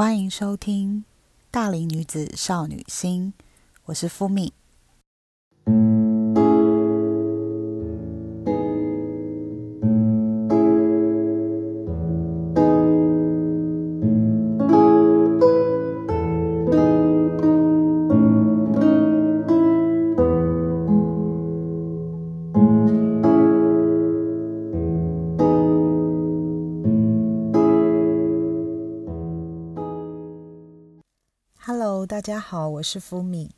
欢迎收听《大龄女子少女心》，我是付敏。好，我是福米。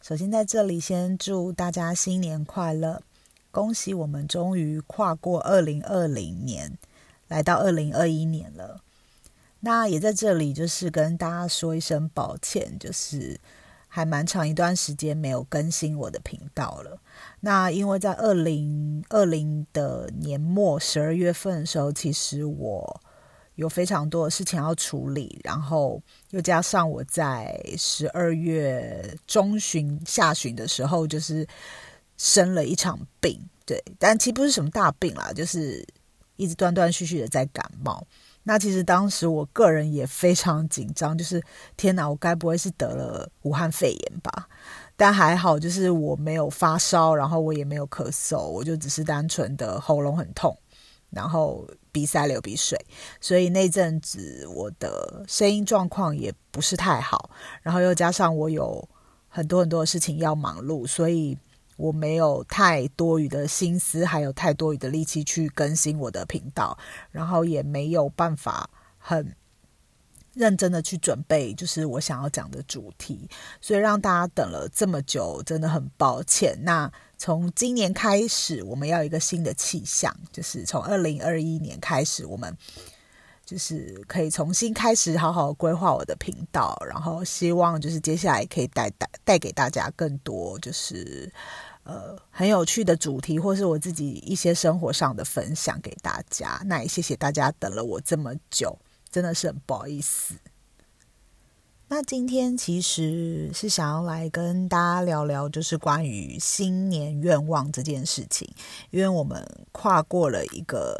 首先在这里先祝大家新年快乐，恭喜我们终于跨过二零二零年，来到二零二一年了。那也在这里就是跟大家说一声抱歉，就是还蛮长一段时间没有更新我的频道了。那因为在二零二零的年末十二月份的时候，其实我。有非常多的事情要处理，然后又加上我在十二月中旬下旬的时候，就是生了一场病，对，但其实不是什么大病啦，就是一直断断续续的在感冒。那其实当时我个人也非常紧张，就是天哪，我该不会是得了武汉肺炎吧？但还好，就是我没有发烧，然后我也没有咳嗽，我就只是单纯的喉咙很痛。然后鼻塞流鼻水，所以那阵子我的声音状况也不是太好。然后又加上我有很多很多的事情要忙碌，所以我没有太多余的心思，还有太多余的力气去更新我的频道，然后也没有办法很认真的去准备，就是我想要讲的主题，所以让大家等了这么久，真的很抱歉。那。从今年开始，我们要有一个新的气象，就是从二零二一年开始，我们就是可以重新开始，好好规划我的频道，然后希望就是接下来可以带带带给大家更多，就是呃很有趣的主题，或是我自己一些生活上的分享给大家。那也谢谢大家等了我这么久，真的是很不好意思。那今天其实是想要来跟大家聊聊，就是关于新年愿望这件事情。因为我们跨过了一个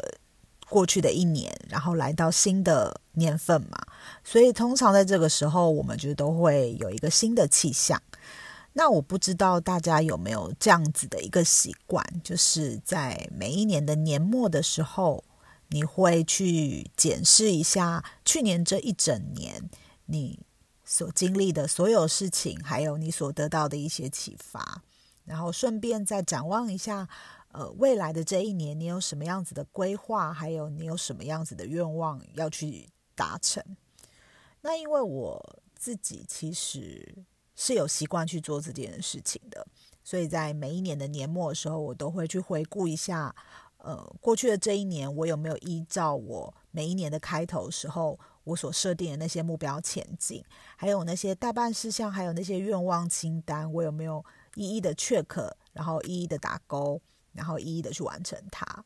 过去的一年，然后来到新的年份嘛，所以通常在这个时候，我们就都会有一个新的气象。那我不知道大家有没有这样子的一个习惯，就是在每一年的年末的时候，你会去检视一下去年这一整年你。所经历的所有事情，还有你所得到的一些启发，然后顺便再展望一下，呃，未来的这一年，你有什么样子的规划，还有你有什么样子的愿望要去达成？那因为我自己其实是有习惯去做这件事情的，所以在每一年的年末的时候，我都会去回顾一下，呃，过去的这一年，我有没有依照我每一年的开头时候。我所设定的那些目标前进，还有那些代办事项，还有那些愿望清单，我有没有一一的 check，然后一一的打勾，然后一一的去完成它？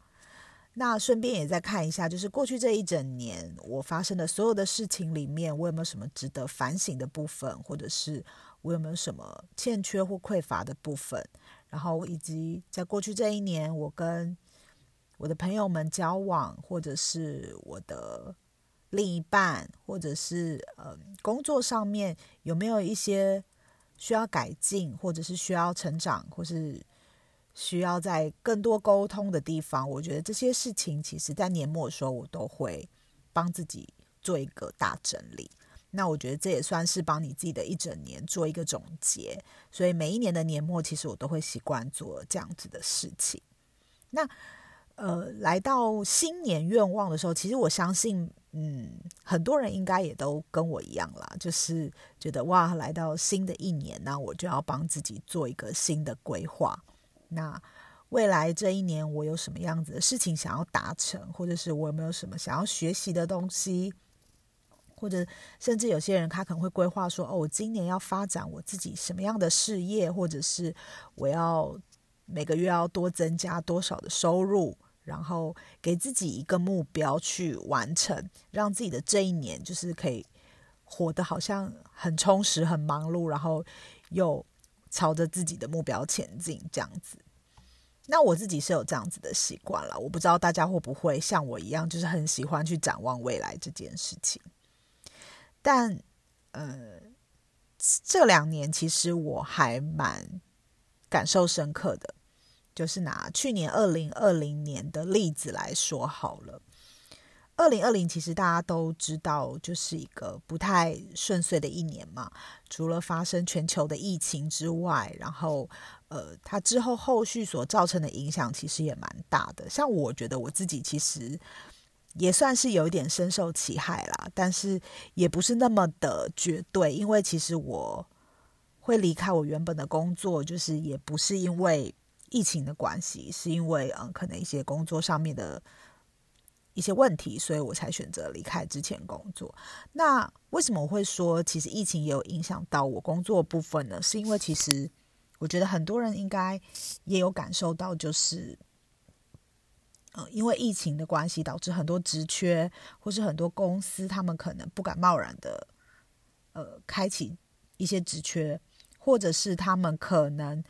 那顺便也再看一下，就是过去这一整年我发生的所有的事情里面，我有没有什么值得反省的部分，或者是我有没有什么欠缺或匮乏的部分？然后以及在过去这一年，我跟我的朋友们交往，或者是我的。另一半，或者是呃，工作上面有没有一些需要改进，或者是需要成长，或是需要在更多沟通的地方？我觉得这些事情，其实在年末的时候，我都会帮自己做一个大整理。那我觉得这也算是帮你自己的一整年做一个总结。所以每一年的年末，其实我都会习惯做这样子的事情。那呃，来到新年愿望的时候，其实我相信。嗯，很多人应该也都跟我一样啦，就是觉得哇，来到新的一年，那我就要帮自己做一个新的规划。那未来这一年，我有什么样子的事情想要达成，或者是我有没有什么想要学习的东西，或者甚至有些人他可能会规划说，哦，我今年要发展我自己什么样的事业，或者是我要每个月要多增加多少的收入。然后给自己一个目标去完成，让自己的这一年就是可以活得好像很充实、很忙碌，然后又朝着自己的目标前进这样子。那我自己是有这样子的习惯了，我不知道大家会不会像我一样，就是很喜欢去展望未来这件事情。但呃，这两年其实我还蛮感受深刻的，就是拿去年二零二零年的例子来说好了。二零二零其实大家都知道，就是一个不太顺遂的一年嘛。除了发生全球的疫情之外，然后呃，它之后后续所造成的影响其实也蛮大的。像我觉得我自己其实也算是有一点深受其害啦，但是也不是那么的绝对，因为其实我会离开我原本的工作，就是也不是因为疫情的关系，是因为嗯，可能一些工作上面的。一些问题，所以我才选择离开之前工作。那为什么我会说，其实疫情也有影响到我工作部分呢？是因为其实我觉得很多人应该也有感受到，就是，嗯，因为疫情的关系，导致很多职缺或是很多公司，他们可能不敢贸然的，呃，开启一些职缺，或者是他们可能。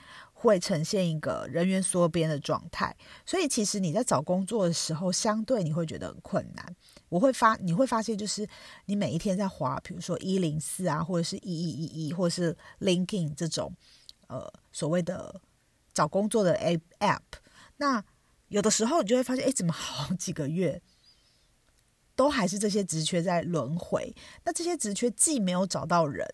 会呈现一个人员缩编的状态，所以其实你在找工作的时候，相对你会觉得很困难。我会发，你会发现，就是你每一天在滑，比如说一零四啊，或者是一一一一，或者是 LinkedIn 这种，呃，所谓的找工作的 A App，那有的时候你就会发现，哎，怎么好 几个月都还是这些职缺在轮回？那这些职缺既没有找到人。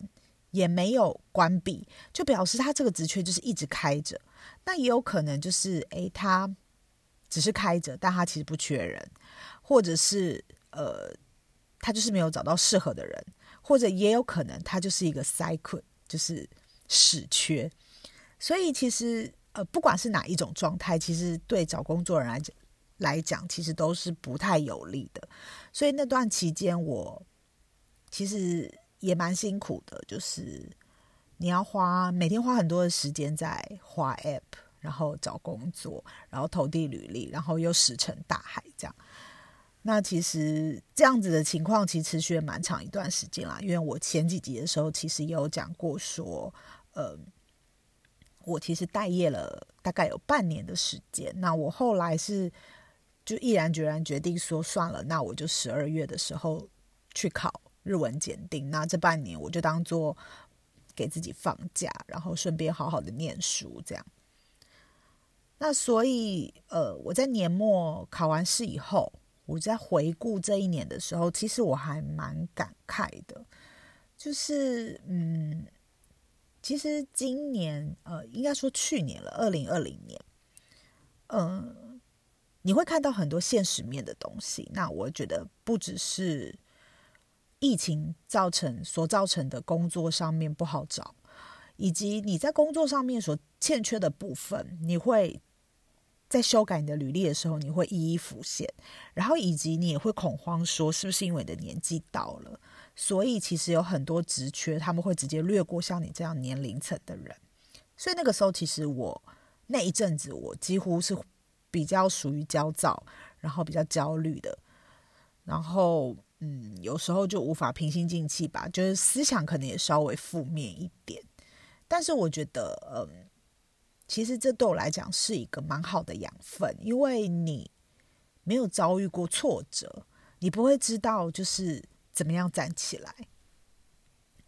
也没有关闭，就表示他这个职缺就是一直开着。那也有可能就是，诶，他只是开着，但他其实不缺人，或者是呃，他就是没有找到适合的人，或者也有可能他就是一个塞困就是死缺。所以其实呃，不管是哪一种状态，其实对找工作人来讲来讲，其实都是不太有利的。所以那段期间，我其实。也蛮辛苦的，就是你要花每天花很多的时间在花 App，然后找工作，然后投递履历，然后又石沉大海这样。那其实这样子的情况其实持续了蛮长一段时间啦。因为我前几集的时候其实也有讲过说，呃，我其实待业了大概有半年的时间。那我后来是就毅然决然决定说算了，那我就十二月的时候去考。日文检定，那这半年我就当做给自己放假，然后顺便好好的念书，这样。那所以，呃，我在年末考完试以后，我在回顾这一年的时候，其实我还蛮感慨的，就是，嗯，其实今年，呃，应该说去年了，二零二零年，嗯，你会看到很多现实面的东西。那我觉得不只是。疫情造成所造成的工作上面不好找，以及你在工作上面所欠缺的部分，你会在修改你的履历的时候，你会一一浮现，然后以及你也会恐慌，说是不是因为你的年纪到了，所以其实有很多职缺他们会直接略过像你这样年龄层的人，所以那个时候其实我那一阵子我几乎是比较属于焦躁，然后比较焦虑的，然后。嗯，有时候就无法平心静气吧，就是思想可能也稍微负面一点。但是我觉得，嗯，其实这对我来讲是一个蛮好的养分，因为你没有遭遇过挫折，你不会知道就是怎么样站起来。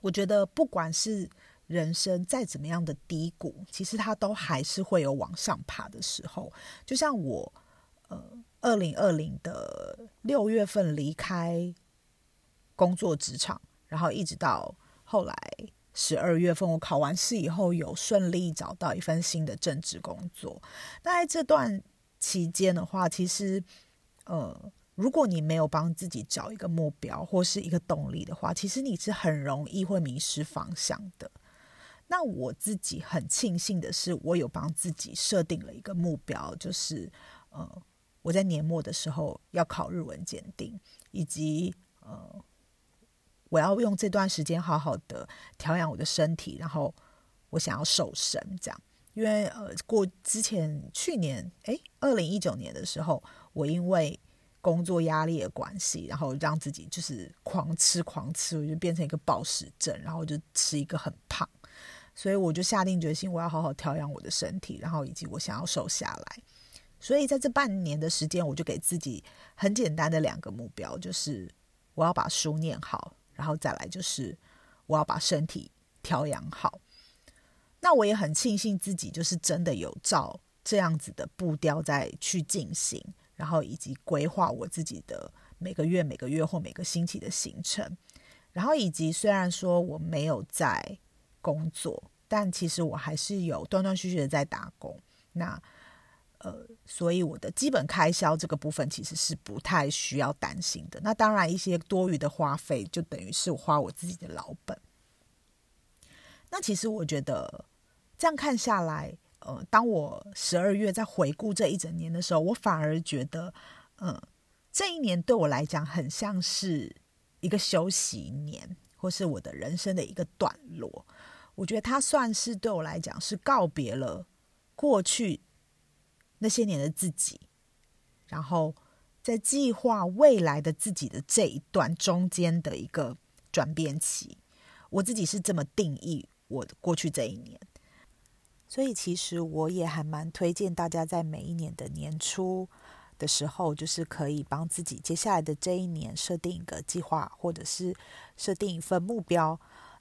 我觉得，不管是人生再怎么样的低谷，其实它都还是会有往上爬的时候。就像我，呃，二零二零的六月份离开。工作职场，然后一直到后来十二月份，我考完试以后有顺利找到一份新的正职工作。那在这段期间的话，其实呃，如果你没有帮自己找一个目标或是一个动力的话，其实你是很容易会迷失方向的。那我自己很庆幸的是，我有帮自己设定了一个目标，就是呃，我在年末的时候要考日文检定，以及呃。我要用这段时间好好的调养我的身体，然后我想要瘦身，这样，因为呃，过之前去年，诶，二零一九年的时候，我因为工作压力的关系，然后让自己就是狂吃狂吃，我就变成一个暴食症，然后就吃一个很胖，所以我就下定决心，我要好好调养我的身体，然后以及我想要瘦下来，所以在这半年的时间，我就给自己很简单的两个目标，就是我要把书念好。然后再来就是我要把身体调养好。那我也很庆幸自己就是真的有照这样子的步调在去进行，然后以及规划我自己的每个月、每个月或每个星期的行程，然后以及虽然说我没有在工作，但其实我还是有断断续续的在打工。那呃，所以我的基本开销这个部分其实是不太需要担心的。那当然，一些多余的花费就等于是我花我自己的老本。那其实我觉得这样看下来，呃，当我十二月在回顾这一整年的时候，我反而觉得，嗯，这一年对我来讲很像是一个休息年，或是我的人生的一个段落。我觉得它算是对我来讲是告别了过去。那些年的自己，然后在计划未来的自己的这一段中间的一个转变期，我自己是这么定义我过去这一年。所以其实我也还蛮推荐大家在每一年的年初的时候，就是可以帮自己接下来的这一年设定一个计划，或者是设定一份目标。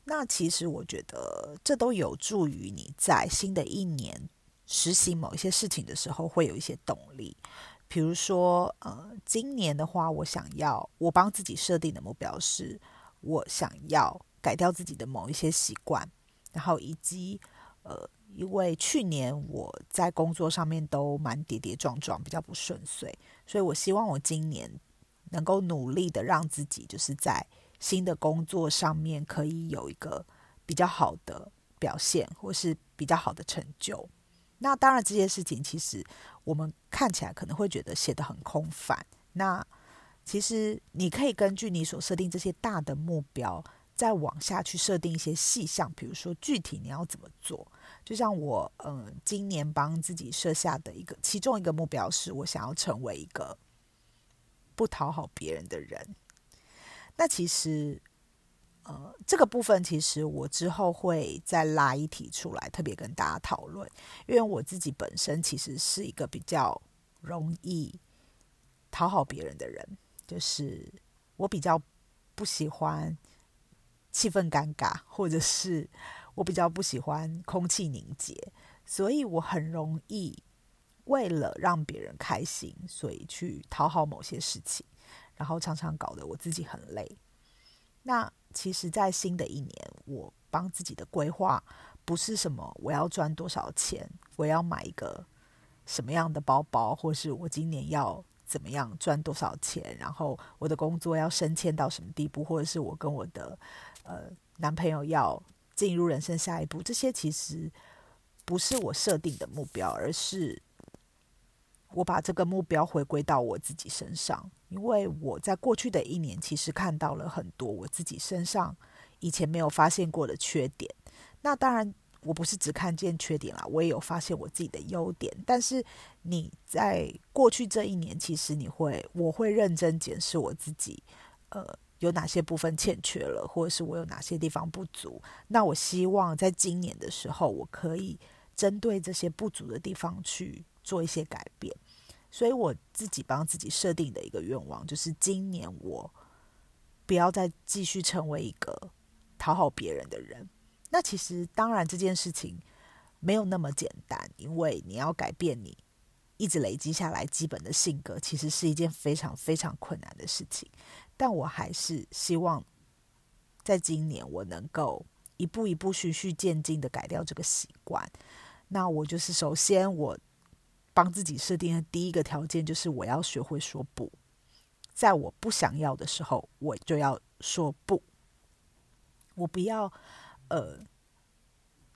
那其实我觉得这都有助于你在新的一年。实行某一些事情的时候，会有一些动力。比如说，呃，今年的话，我想要我帮自己设定的目标是，我想要改掉自己的某一些习惯，然后以及呃，因为去年我在工作上面都蛮跌跌撞撞，比较不顺遂，所以我希望我今年能够努力的让自己就是在新的工作上面可以有一个比较好的表现，或是比较好的成就。那当然，这些事情其实我们看起来可能会觉得写的很空泛。那其实你可以根据你所设定这些大的目标，再往下去设定一些细项，比如说具体你要怎么做。就像我，嗯，今年帮自己设下的一个其中一个目标是，我想要成为一个不讨好别人的人。那其实。呃，这个部分其实我之后会再拉一题出来，特别跟大家讨论。因为我自己本身其实是一个比较容易讨好别人的人，就是我比较不喜欢气氛尴尬，或者是我比较不喜欢空气凝结，所以我很容易为了让别人开心，所以去讨好某些事情，然后常常搞得我自己很累。那其实，在新的一年，我帮自己的规划不是什么我要赚多少钱，我要买一个什么样的包包，或是我今年要怎么样赚多少钱，然后我的工作要升迁到什么地步，或者是我跟我的呃男朋友要进入人生下一步，这些其实不是我设定的目标，而是。我把这个目标回归到我自己身上，因为我在过去的一年其实看到了很多我自己身上以前没有发现过的缺点。那当然，我不是只看见缺点啦，我也有发现我自己的优点。但是你在过去这一年，其实你会，我会认真检视我自己，呃，有哪些部分欠缺了，或者是我有哪些地方不足。那我希望在今年的时候，我可以针对这些不足的地方去。做一些改变，所以我自己帮自己设定的一个愿望，就是今年我不要再继续成为一个讨好别人的人。那其实当然这件事情没有那么简单，因为你要改变你一直累积下来基本的性格，其实是一件非常非常困难的事情。但我还是希望在今年我能够一步一步循序渐进的改掉这个习惯。那我就是首先我。帮自己设定的第一个条件就是我要学会说不，在我不想要的时候，我就要说不。我不要呃，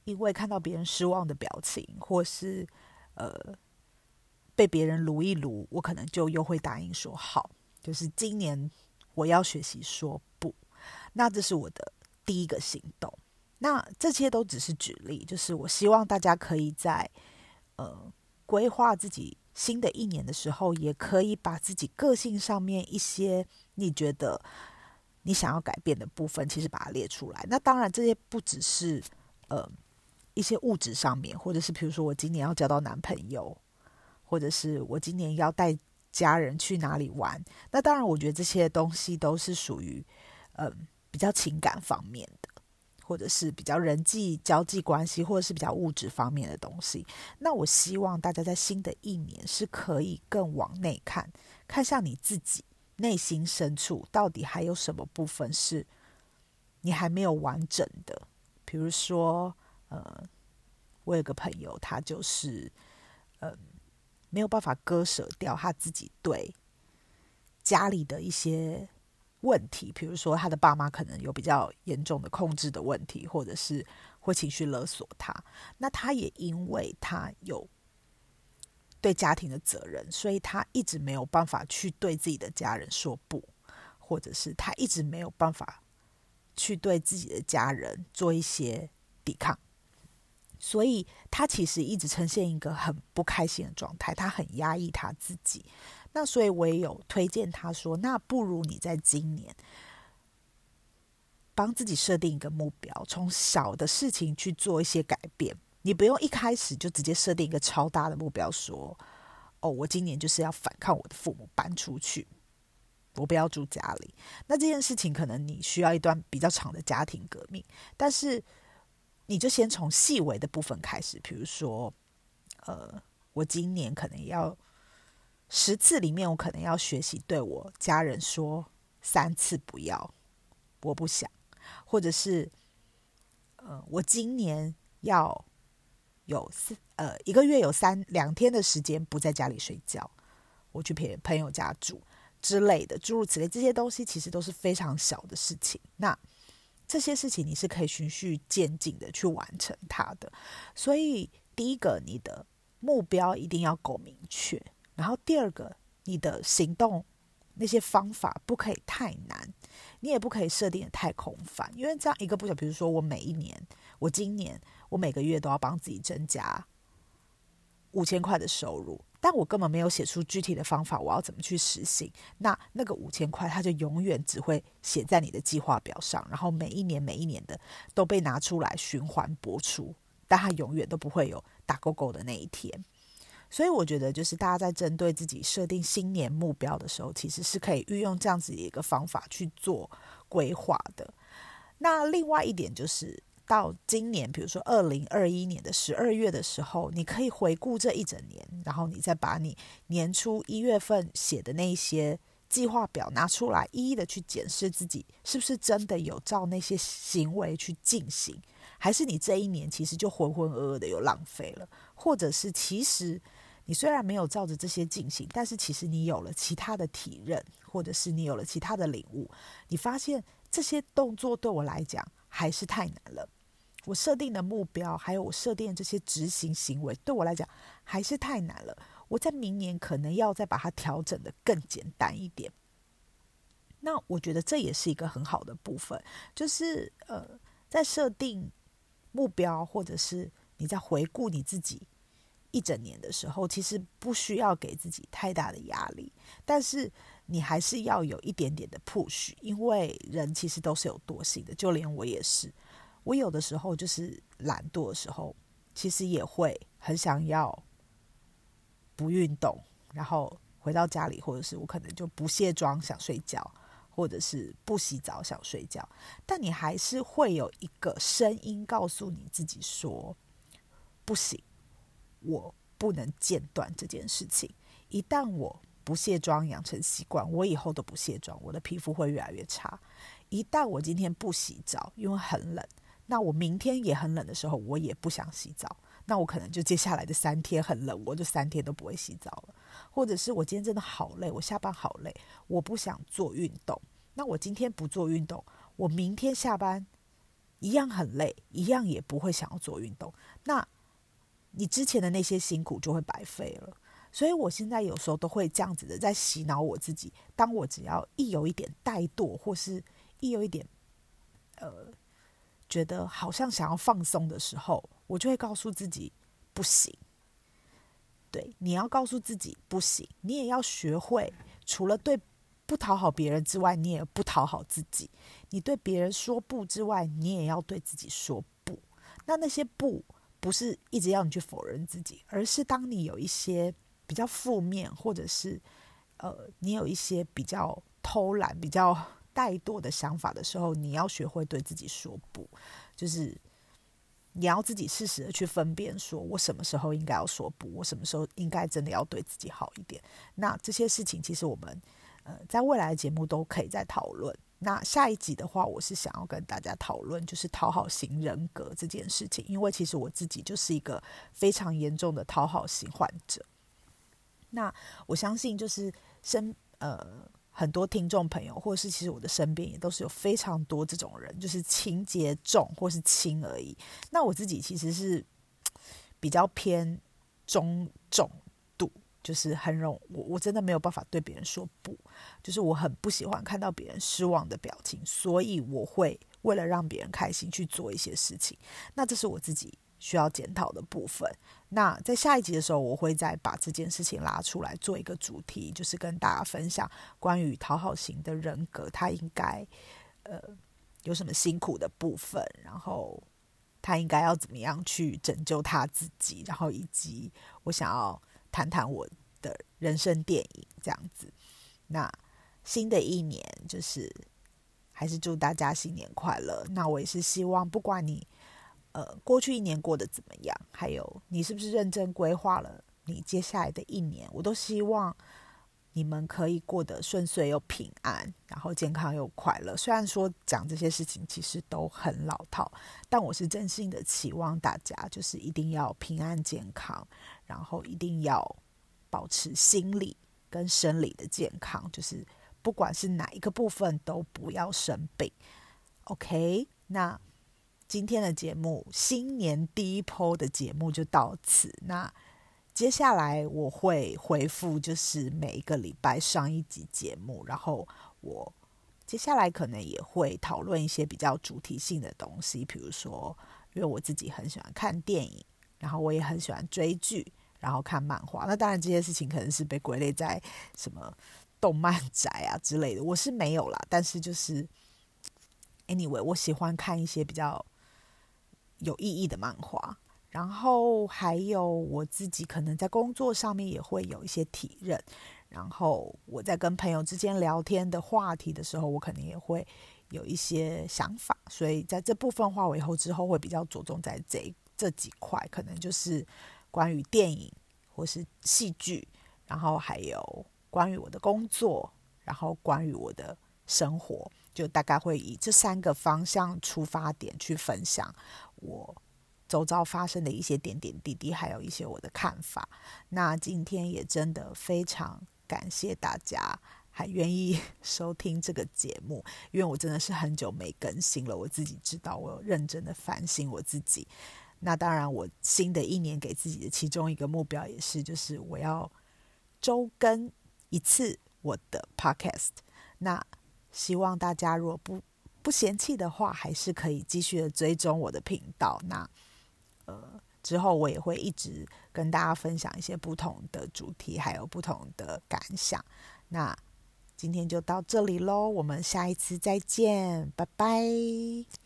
因为看到别人失望的表情，或是呃被别人撸一撸，我可能就又会答应说好。就是今年我要学习说不，那这是我的第一个行动。那这些都只是举例，就是我希望大家可以在呃。规划自己新的一年的时候，也可以把自己个性上面一些你觉得你想要改变的部分，其实把它列出来。那当然，这些不只是呃一些物质上面，或者是比如说我今年要交到男朋友，或者是我今年要带家人去哪里玩。那当然，我觉得这些东西都是属于嗯。比较情感方面的，或者是比较人际交际关系，或者是比较物质方面的东西。那我希望大家在新的一年是可以更往内看，看向你自己内心深处到底还有什么部分是你还没有完整的。比如说，呃，我有个朋友，他就是，嗯，没有办法割舍掉他自己对家里的一些。问题，比如说他的爸妈可能有比较严重的控制的问题，或者是会情绪勒索他。那他也因为他有对家庭的责任，所以他一直没有办法去对自己的家人说不，或者是他一直没有办法去对自己的家人做一些抵抗。所以他其实一直呈现一个很不开心的状态，他很压抑他自己。那所以我也有推荐他说，那不如你在今年帮自己设定一个目标，从小的事情去做一些改变。你不用一开始就直接设定一个超大的目标，说哦，我今年就是要反抗我的父母，搬出去，我不要住家里。那这件事情可能你需要一段比较长的家庭革命，但是你就先从细微的部分开始，比如说，呃，我今年可能要。十次里面，我可能要学习对我家人说三次不要，我不想，或者是，呃，我今年要有四呃一个月有三两天的时间不在家里睡觉，我去陪朋友家住之类的，诸如此类，这些东西其实都是非常小的事情。那这些事情你是可以循序渐进的去完成它的。所以，第一个，你的目标一定要够明确。然后第二个，你的行动那些方法不可以太难，你也不可以设定的太空泛，因为这样一个不小，比如说我每一年，我今年我每个月都要帮自己增加五千块的收入，但我根本没有写出具体的方法，我要怎么去实行？那那个五千块，它就永远只会写在你的计划表上，然后每一年每一年的都被拿出来循环播出，但它永远都不会有打勾勾的那一天。所以我觉得，就是大家在针对自己设定新年目标的时候，其实是可以运用这样子一个方法去做规划的。那另外一点就是，到今年，比如说二零二一年的十二月的时候，你可以回顾这一整年，然后你再把你年初一月份写的那些计划表拿出来，一一的去检视自己是不是真的有照那些行为去进行，还是你这一年其实就浑浑噩噩的又浪费了，或者是其实。你虽然没有照着这些进行，但是其实你有了其他的体认，或者是你有了其他的领悟。你发现这些动作对我来讲还是太难了。我设定的目标，还有我设定这些执行行为，对我来讲还是太难了。我在明年可能要再把它调整的更简单一点。那我觉得这也是一个很好的部分，就是呃，在设定目标，或者是你在回顾你自己。一整年的时候，其实不需要给自己太大的压力，但是你还是要有一点点的 push，因为人其实都是有惰性的，就连我也是。我有的时候就是懒惰的时候，其实也会很想要不运动，然后回到家里，或者是我可能就不卸妆想睡觉，或者是不洗澡想睡觉，但你还是会有一个声音告诉你自己说不行。我不能间断这件事情。一旦我不卸妆养成习惯，我以后都不卸妆，我的皮肤会越来越差。一旦我今天不洗澡，因为很冷，那我明天也很冷的时候，我也不想洗澡。那我可能就接下来的三天很冷，我就三天都不会洗澡了。或者是我今天真的好累，我下班好累，我不想做运动。那我今天不做运动，我明天下班一样很累，一样也不会想要做运动。那你之前的那些辛苦就会白费了，所以我现在有时候都会这样子的在洗脑我自己。当我只要一有一点怠惰，或是一有一点呃觉得好像想要放松的时候，我就会告诉自己不行。对，你要告诉自己不行，你也要学会除了对不讨好别人之外，你也不讨好自己。你对别人说不之外，你也要对自己说不。那那些不。不是一直要你去否认自己，而是当你有一些比较负面，或者是呃，你有一些比较偷懒、比较怠惰的想法的时候，你要学会对自己说不，就是你要自己适时的去分辨，说我什么时候应该要说不，我什么时候应该真的要对自己好一点。那这些事情，其实我们呃在未来的节目都可以再讨论。那下一集的话，我是想要跟大家讨论，就是讨好型人格这件事情，因为其实我自己就是一个非常严重的讨好型患者。那我相信，就是身呃很多听众朋友，或是其实我的身边也都是有非常多这种人，就是情节重或是轻而已。那我自己其实是比较偏中重。就是很容我我真的没有办法对别人说不，就是我很不喜欢看到别人失望的表情，所以我会为了让别人开心去做一些事情。那这是我自己需要检讨的部分。那在下一集的时候，我会再把这件事情拉出来做一个主题，就是跟大家分享关于讨好型的人格，他应该呃有什么辛苦的部分，然后他应该要怎么样去拯救他自己，然后以及我想要。谈谈我的人生电影这样子。那新的一年就是还是祝大家新年快乐。那我也是希望，不管你呃过去一年过得怎么样，还有你是不是认真规划了你接下来的一年，我都希望你们可以过得顺遂又平安，然后健康又快乐。虽然说讲这些事情其实都很老套，但我是真心的期望大家就是一定要平安健康。然后一定要保持心理跟生理的健康，就是不管是哪一个部分都不要生病。OK，那今天的节目新年第一波的节目就到此。那接下来我会回复，就是每一个礼拜上一集节目，然后我接下来可能也会讨论一些比较主题性的东西，比如说，因为我自己很喜欢看电影。然后我也很喜欢追剧，然后看漫画。那当然这些事情可能是被归类在什么动漫宅啊之类的，我是没有啦。但是就是，anyway，我喜欢看一些比较有意义的漫画。然后还有我自己可能在工作上面也会有一些体认。然后我在跟朋友之间聊天的话题的时候，我可能也会有一些想法。所以在这部分话，我以后之后会比较着重在这。这几块可能就是关于电影或是戏剧，然后还有关于我的工作，然后关于我的生活，就大概会以这三个方向出发点去分享我周遭发生的一些点点滴滴，还有一些我的看法。那今天也真的非常感谢大家还愿意 收听这个节目，因为我真的是很久没更新了，我自己知道，我有认真的反省我自己。那当然，我新的一年给自己的其中一个目标也是，就是我要周更一次我的 podcast。那希望大家如果不不嫌弃的话，还是可以继续的追踪我的频道。那呃，之后我也会一直跟大家分享一些不同的主题，还有不同的感想。那今天就到这里喽，我们下一次再见，拜拜。